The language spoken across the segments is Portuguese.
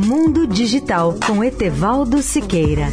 Mundo Digital com Etevaldo Siqueira.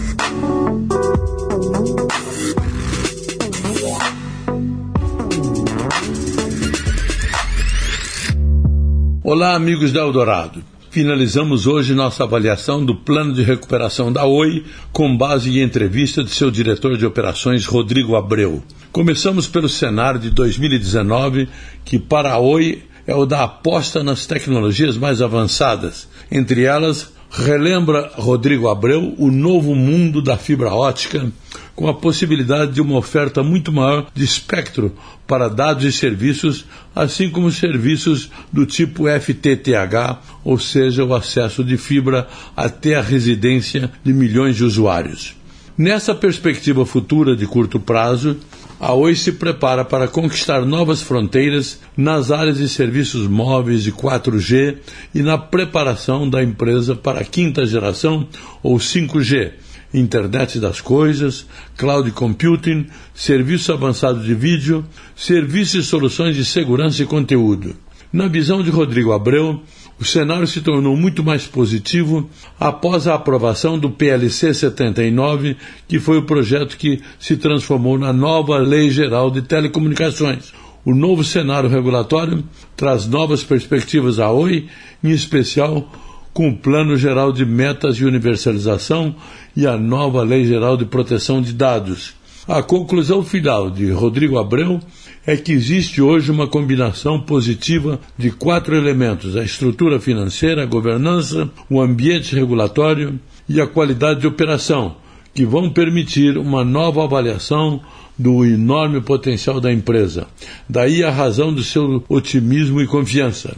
Olá, amigos da Eldorado. Finalizamos hoje nossa avaliação do plano de recuperação da Oi, com base em entrevista de seu diretor de operações, Rodrigo Abreu. Começamos pelo cenário de 2019, que para a Oi é o da aposta nas tecnologias mais avançadas, entre elas relembra Rodrigo Abreu o novo mundo da fibra ótica, com a possibilidade de uma oferta muito maior de espectro para dados e serviços, assim como serviços do tipo FTTH, ou seja, o acesso de fibra até a residência de milhões de usuários. Nessa perspectiva futura de curto prazo, a Oi se prepara para conquistar novas fronteiras nas áreas de serviços móveis de 4G e na preparação da empresa para a quinta geração ou 5G, internet das coisas, cloud computing, serviço avançado de vídeo, serviços e soluções de segurança e conteúdo. Na visão de Rodrigo Abreu, o cenário se tornou muito mais positivo após a aprovação do PLC 79, que foi o projeto que se transformou na nova Lei Geral de Telecomunicações. O novo cenário regulatório traz novas perspectivas à Oi, em especial com o Plano Geral de Metas e Universalização e a nova Lei Geral de Proteção de Dados. A conclusão final de Rodrigo Abreu é que existe hoje uma combinação positiva de quatro elementos: a estrutura financeira, a governança, o ambiente regulatório e a qualidade de operação, que vão permitir uma nova avaliação do enorme potencial da empresa. Daí a razão do seu otimismo e confiança.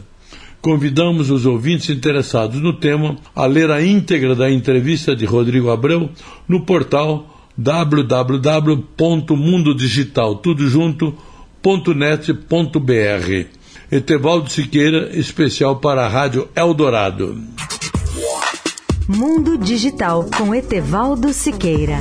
Convidamos os ouvintes interessados no tema a ler a íntegra da entrevista de Rodrigo Abreu no portal www.mundodigital.net.br. Etevaldo Siqueira, especial para a Rádio Eldorado. Mundo Digital com Etevaldo Siqueira.